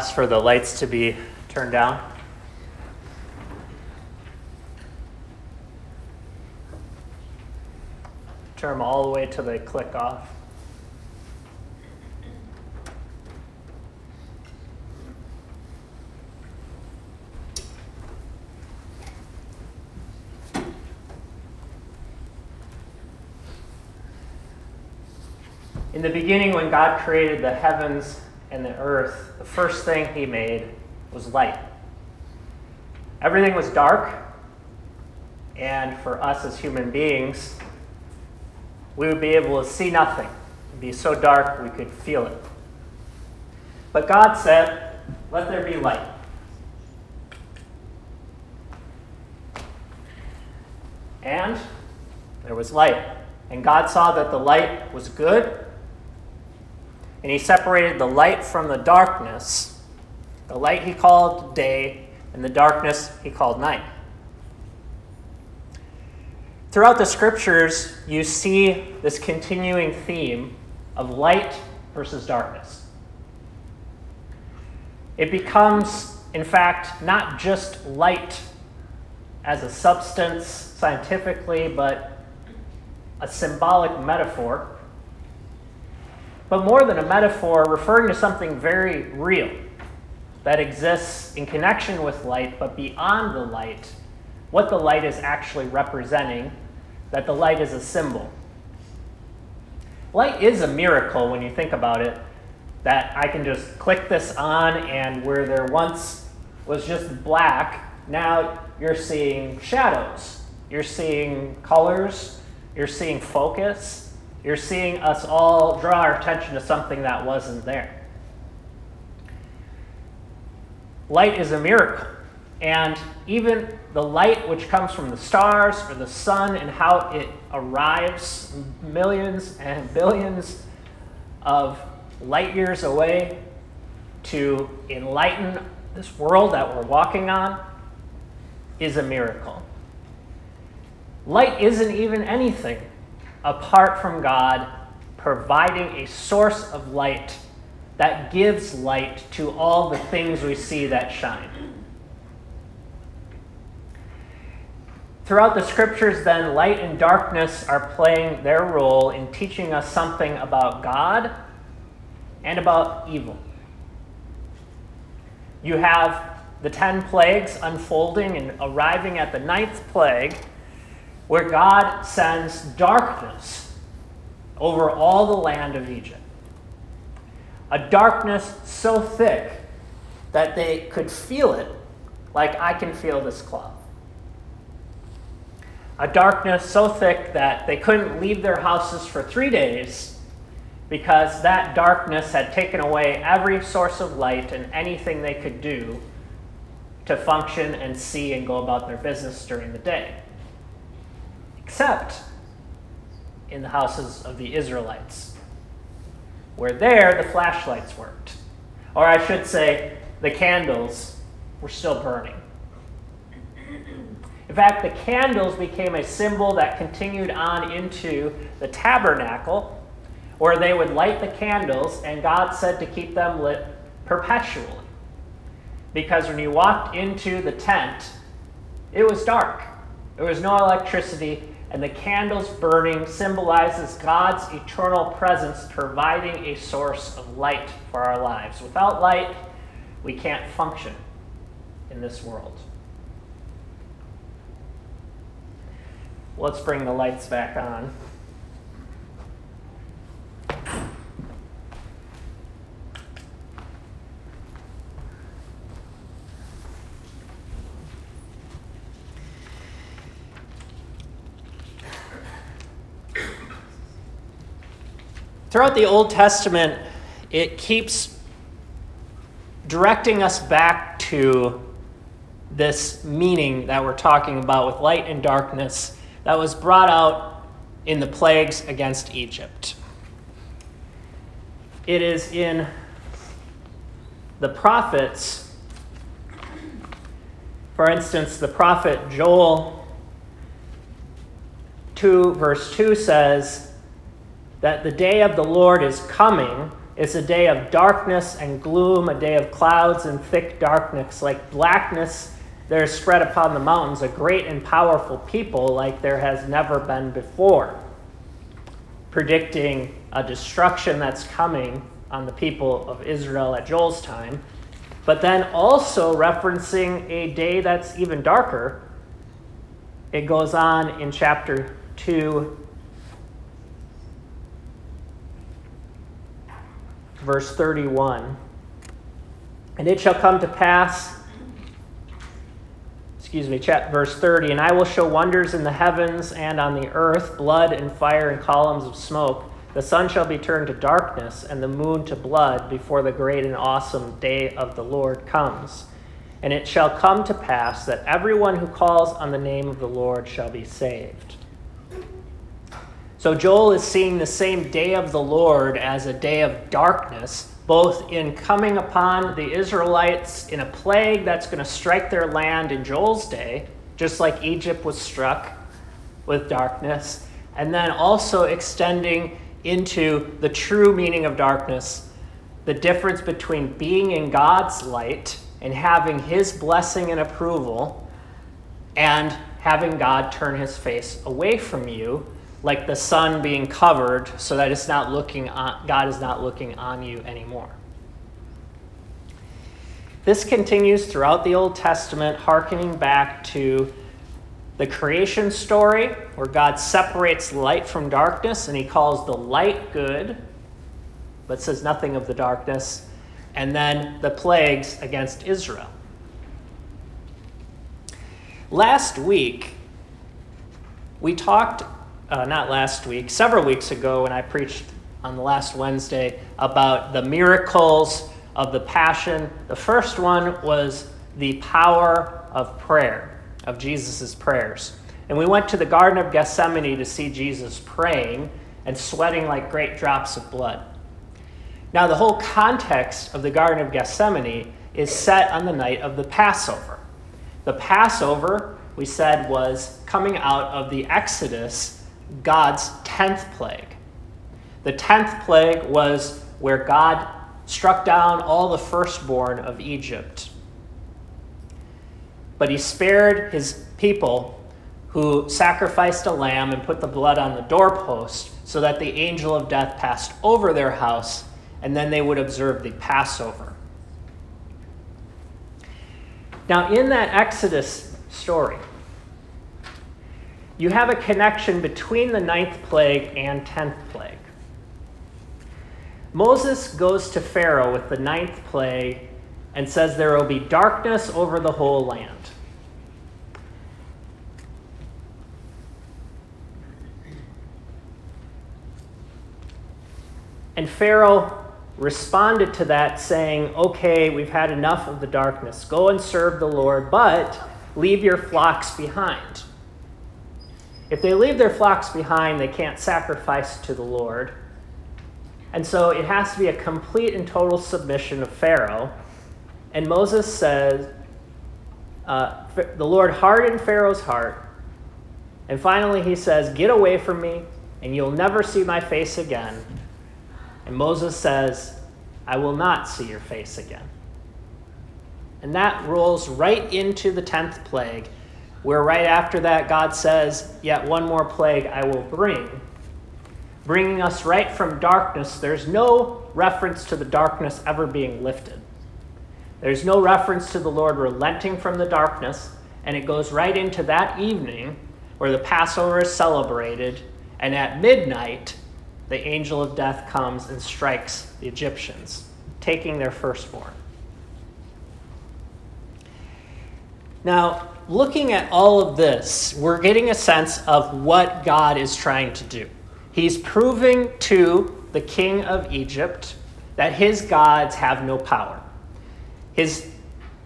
Ask for the lights to be turned down. Turn them all the way till they click off. In the beginning, when God created the heavens and the earth, the first thing he made was light. Everything was dark, and for us as human beings, we would be able to see nothing. It would be so dark we could feel it. But God said, Let there be light. And there was light. And God saw that the light was good, and he separated the light from the darkness. The light he called day, and the darkness he called night. Throughout the scriptures, you see this continuing theme of light versus darkness. It becomes, in fact, not just light as a substance scientifically, but a symbolic metaphor but more than a metaphor, referring to something very real that exists in connection with light, but beyond the light, what the light is actually representing, that the light is a symbol. Light is a miracle when you think about it, that I can just click this on, and where there once was just black, now you're seeing shadows, you're seeing colors, you're seeing focus. You're seeing us all draw our attention to something that wasn't there. Light is a miracle. And even the light which comes from the stars or the sun and how it arrives millions and billions of light years away to enlighten this world that we're walking on is a miracle. Light isn't even anything apart from God, providing a source of light that gives light to all the things we see that shine. Throughout the scriptures, then, light and darkness are playing their role in teaching us something about God and about evil. You have the ten plagues unfolding and arriving at the ninth plague where God sends darkness over all the land of Egypt. A darkness so thick that they could feel it like I can feel this cloth. A darkness so thick that they couldn't leave their houses for three days because that darkness had taken away every source of light and anything they could do to function and see and go about their business during the day except in the houses of the Israelites, where there the flashlights worked. Or I should say, the candles were still burning. In fact, the candles became a symbol that continued on into the tabernacle, where they would light the candles, and God said to keep them lit perpetually. Because when you walked into the tent, it was dark. There was no electricity, and the candles burning symbolizes God's eternal presence providing a source of light for our lives. Without light, we can't function in this world. Let's bring the lights back on. Throughout the Old Testament, it keeps directing us back to this meaning that we're talking about with light and darkness that was brought out in the plagues against Egypt. It is in the prophets, for instance, the prophet Joel 2, verse 2 says, that the day of the Lord is coming. It's a day of darkness and gloom, a day of clouds and thick darkness, like blackness there is spread upon the mountains, a great and powerful people like there has never been before, predicting a destruction that's coming on the people of Israel at Joel's time, but then also referencing a day that's even darker. It goes on in chapter 2, verse 31. And it shall come to pass, excuse me, chapter, verse 30, and I will show wonders in the heavens and on the earth, blood and fire and columns of smoke. The sun shall be turned to darkness and the moon to blood before the great and awesome day of the Lord comes. And it shall come to pass that everyone who calls on the name of the Lord shall be saved. So Joel is seeing the same day of the Lord as a day of darkness, both in coming upon the Israelites in a plague that's going to strike their land in Joel's day, just like Egypt was struck with darkness, and then also extending into the true meaning of darkness, the difference between being in God's light and having His blessing and approval, and having God turn His face away from you like the sun being covered so that it's not looking on, God is not looking on you anymore. This continues throughout the Old Testament, harkening back to the creation story where God separates light from darkness and he calls the light good, but says nothing of the darkness, and then the plagues against Israel. Last week, we talked uh, not last week, several weeks ago when I preached on the last Wednesday about the miracles of the Passion. The first one was the power of prayer, of Jesus' prayers. And we went to the Garden of Gethsemane to see Jesus praying and sweating like great drops of blood. Now, the whole context of the Garden of Gethsemane is set on the night of the Passover. The Passover, we said, was coming out of the Exodus God's 10th plague. The 10th plague was where God struck down all the firstborn of Egypt. But he spared his people who sacrificed a lamb and put the blood on the doorpost so that the angel of death passed over their house and then they would observe the Passover. Now, in that Exodus story, you have a connection between the ninth plague and tenth plague. Moses goes to Pharaoh with the ninth plague and says there will be darkness over the whole land. And Pharaoh responded to that, saying, Okay, we've had enough of the darkness. Go and serve the Lord, but leave your flocks behind. If they leave their flocks behind, they can't sacrifice to the Lord. And so it has to be a complete and total submission of Pharaoh. And Moses says, uh, the Lord hardened Pharaoh's heart. And finally, he says, Get away from me, and you'll never see my face again. And Moses says, I will not see your face again. And that rolls right into the 10th plague where right after that, God says, Yet one more plague I will bring, bringing us right from darkness. There's no reference to the darkness ever being lifted. There's no reference to the Lord relenting from the darkness, and it goes right into that evening where the Passover is celebrated, and at midnight, the angel of death comes and strikes the Egyptians, taking their firstborn. Now, looking at all of this, we're getting a sense of what God is trying to do. He's proving to the king of Egypt that his gods have no power. His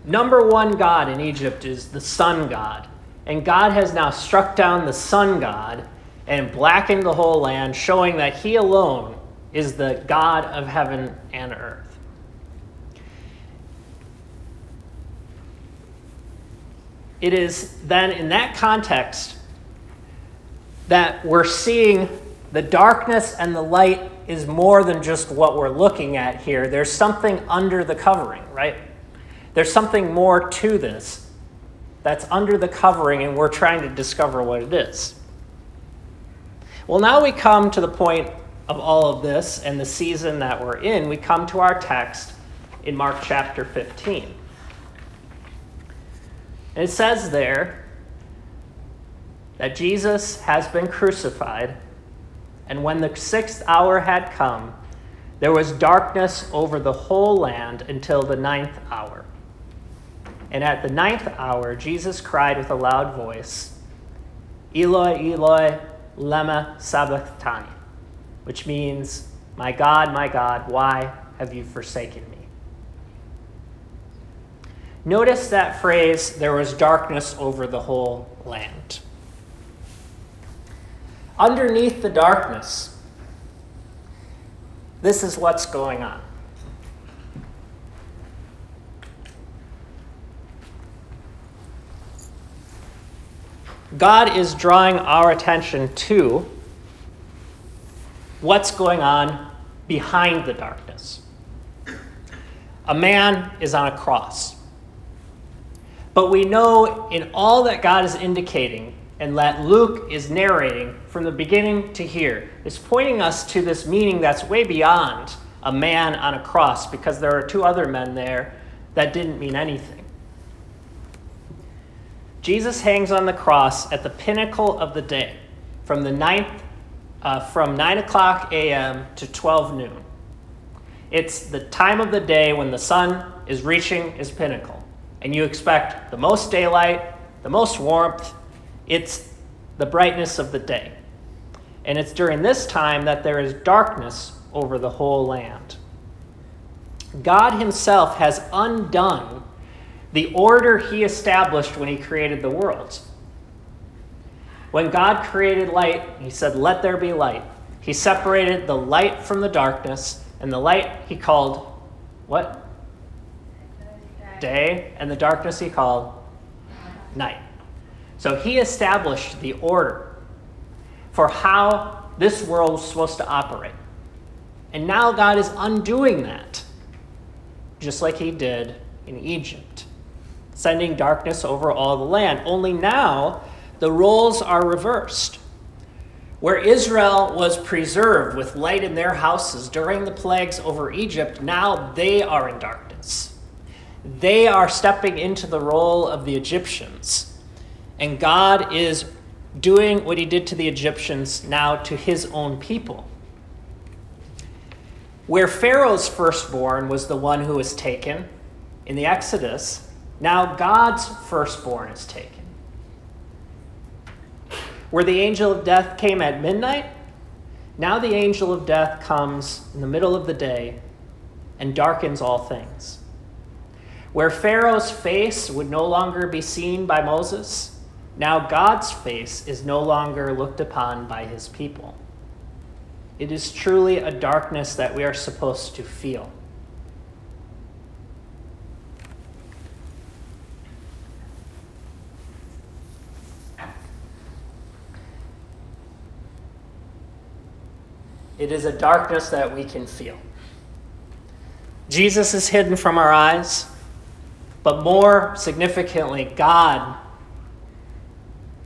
number one god in Egypt is the sun god. And God has now struck down the sun god and blackened the whole land, showing that he alone is the God of heaven and earth. It is then in that context that we're seeing the darkness and the light is more than just what we're looking at here. There's something under the covering, right? There's something more to this that's under the covering, and we're trying to discover what it is. Well, now we come to the point of all of this and the season that we're in. We come to our text in Mark chapter 15. It says there that Jesus has been crucified, and when the sixth hour had come, there was darkness over the whole land until the ninth hour. And at the ninth hour, Jesus cried with a loud voice, Eloi, Eloi, lema sabachthani, which means, My God, my God, why have you forsaken me? Notice that phrase, there was darkness over the whole land. Underneath the darkness, this is what's going on. God is drawing our attention to what's going on behind the darkness. A man is on a cross. But we know in all that God is indicating and that Luke is narrating from the beginning to here is pointing us to this meaning that's way beyond a man on a cross because there are two other men there that didn't mean anything. Jesus hangs on the cross at the pinnacle of the day, from the ninth, uh, from nine o'clock a.m. to twelve noon. It's the time of the day when the sun is reaching its pinnacle, and you expect the most daylight, the most warmth. It's the brightness of the day, and it's during this time that there is darkness over the whole land. God Himself has undone the order he established when he created the world. When God created light, he said, Let there be light. He separated the light from the darkness, and the light he called what? Day, and the darkness he called night. So he established the order for how this world was supposed to operate. And now God is undoing that, just like he did in Egypt sending darkness over all the land. Only now the roles are reversed. Where Israel was preserved with light in their houses during the plagues over Egypt, now they are in darkness. They are stepping into the role of the Egyptians. And God is doing what he did to the Egyptians now to his own people. Where Pharaoh's firstborn was the one who was taken in the Exodus, now God's firstborn is taken. Where the angel of death came at midnight, now the angel of death comes in the middle of the day and darkens all things. Where Pharaoh's face would no longer be seen by Moses, now God's face is no longer looked upon by his people. It is truly a darkness that we are supposed to feel. It is a darkness that we can feel. Jesus is hidden from our eyes, but more significantly, God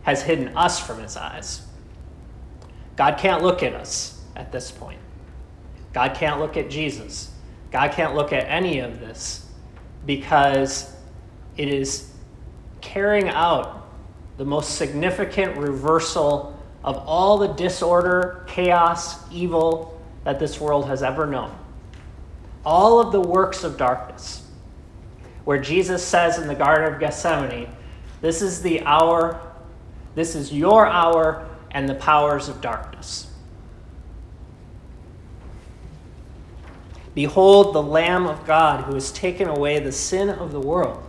has hidden us from his eyes. God can't look at us at this point. God can't look at Jesus. God can't look at any of this because it is carrying out the most significant reversal of all the disorder, chaos, evil that this world has ever known. All of the works of darkness. Where Jesus says in the Garden of Gethsemane, This is the hour, this is your hour, and the powers of darkness. Behold the Lamb of God who has taken away the sin of the world.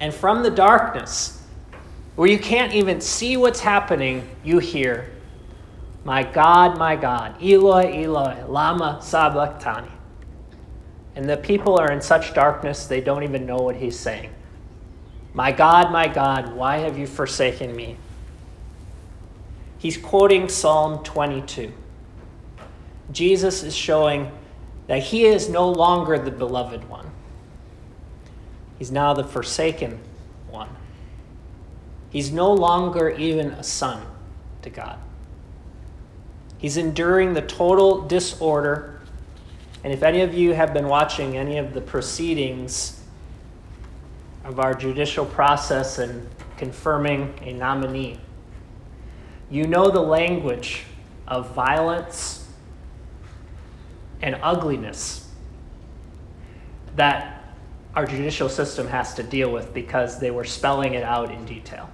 And from the darkness, where you can't even see what's happening, you hear, My God, my God, Eloi, Eloi, Lama Sabachthani. And the people are in such darkness they don't even know what he's saying. My God, my God, why have you forsaken me? he's quoting Psalm 22. Jesus is showing that he is no longer the beloved one, he's now the forsaken one. He's no longer even a son to God. He's enduring the total disorder. And if any of you have been watching any of the proceedings of our judicial process in confirming a nominee, you know the language of violence and ugliness that our judicial system has to deal with because they were spelling it out in detail.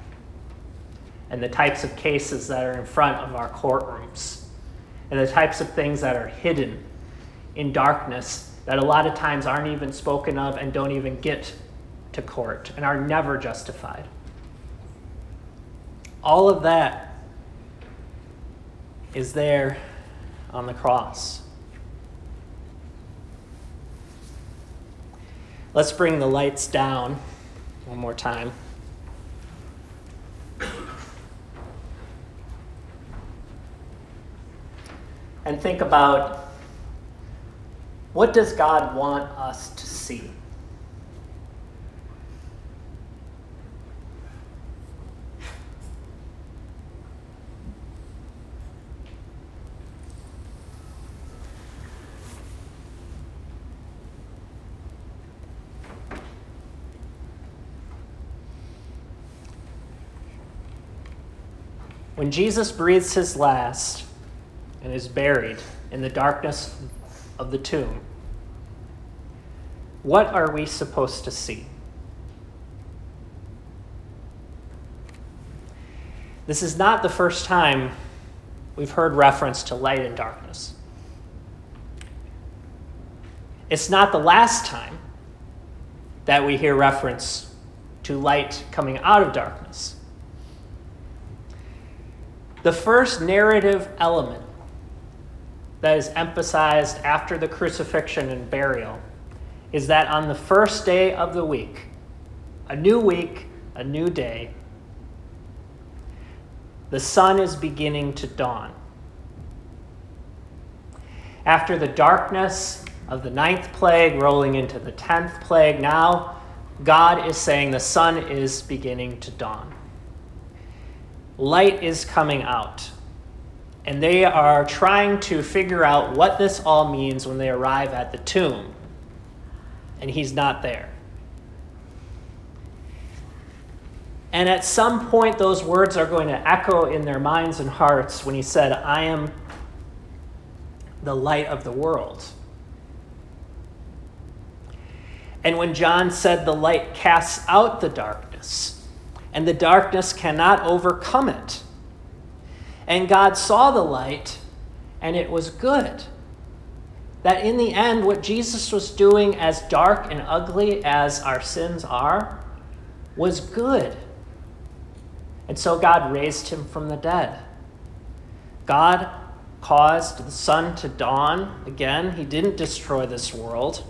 And the types of cases that are in front of our courtrooms, and the types of things that are hidden in darkness that a lot of times aren't even spoken of and don't even get to court and are never justified. All of that is there on the cross. Let's bring the lights down one more time. And think about what does God want us to see? When Jesus breathes his last and is buried in the darkness of the tomb, what are we supposed to see? This is not the first time we've heard reference to light and darkness. It's not the last time that we hear reference to light coming out of darkness. The first narrative element that is emphasized after the crucifixion and burial is that on the first day of the week, a new week, a new day, the sun is beginning to dawn. After the darkness of the ninth plague rolling into the tenth plague, now God is saying the sun is beginning to dawn light is coming out. And they are trying to figure out what this all means when they arrive at the tomb. And he's not there. And at some point, those words are going to echo in their minds and hearts when he said, I am the light of the world. And when John said, The light casts out the darkness and the darkness cannot overcome it. And God saw the light, and it was good. That in the end, what Jesus was doing, as dark and ugly as our sins are, was good. And so God raised him from the dead. God caused the sun to dawn again. He didn't destroy this world.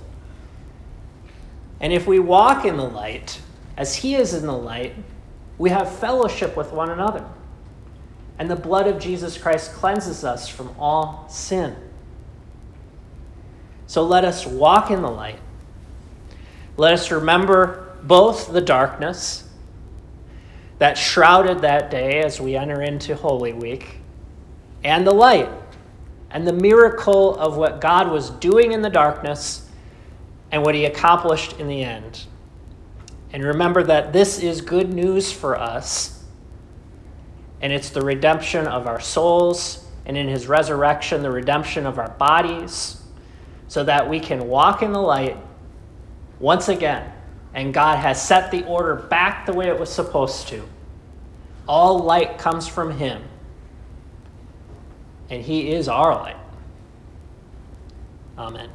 And if we walk in the light, as He is in the light, we have fellowship with one another. And the blood of Jesus Christ cleanses us from all sin. So let us walk in the light. Let us remember both the darkness that shrouded that day as we enter into Holy Week and the light and the miracle of what God was doing in the darkness and what he accomplished in the end. And remember that this is good news for us. And it's the redemption of our souls, and in his resurrection, the redemption of our bodies, so that we can walk in the light once again. And God has set the order back the way it was supposed to. All light comes from him, and he is our light. Amen.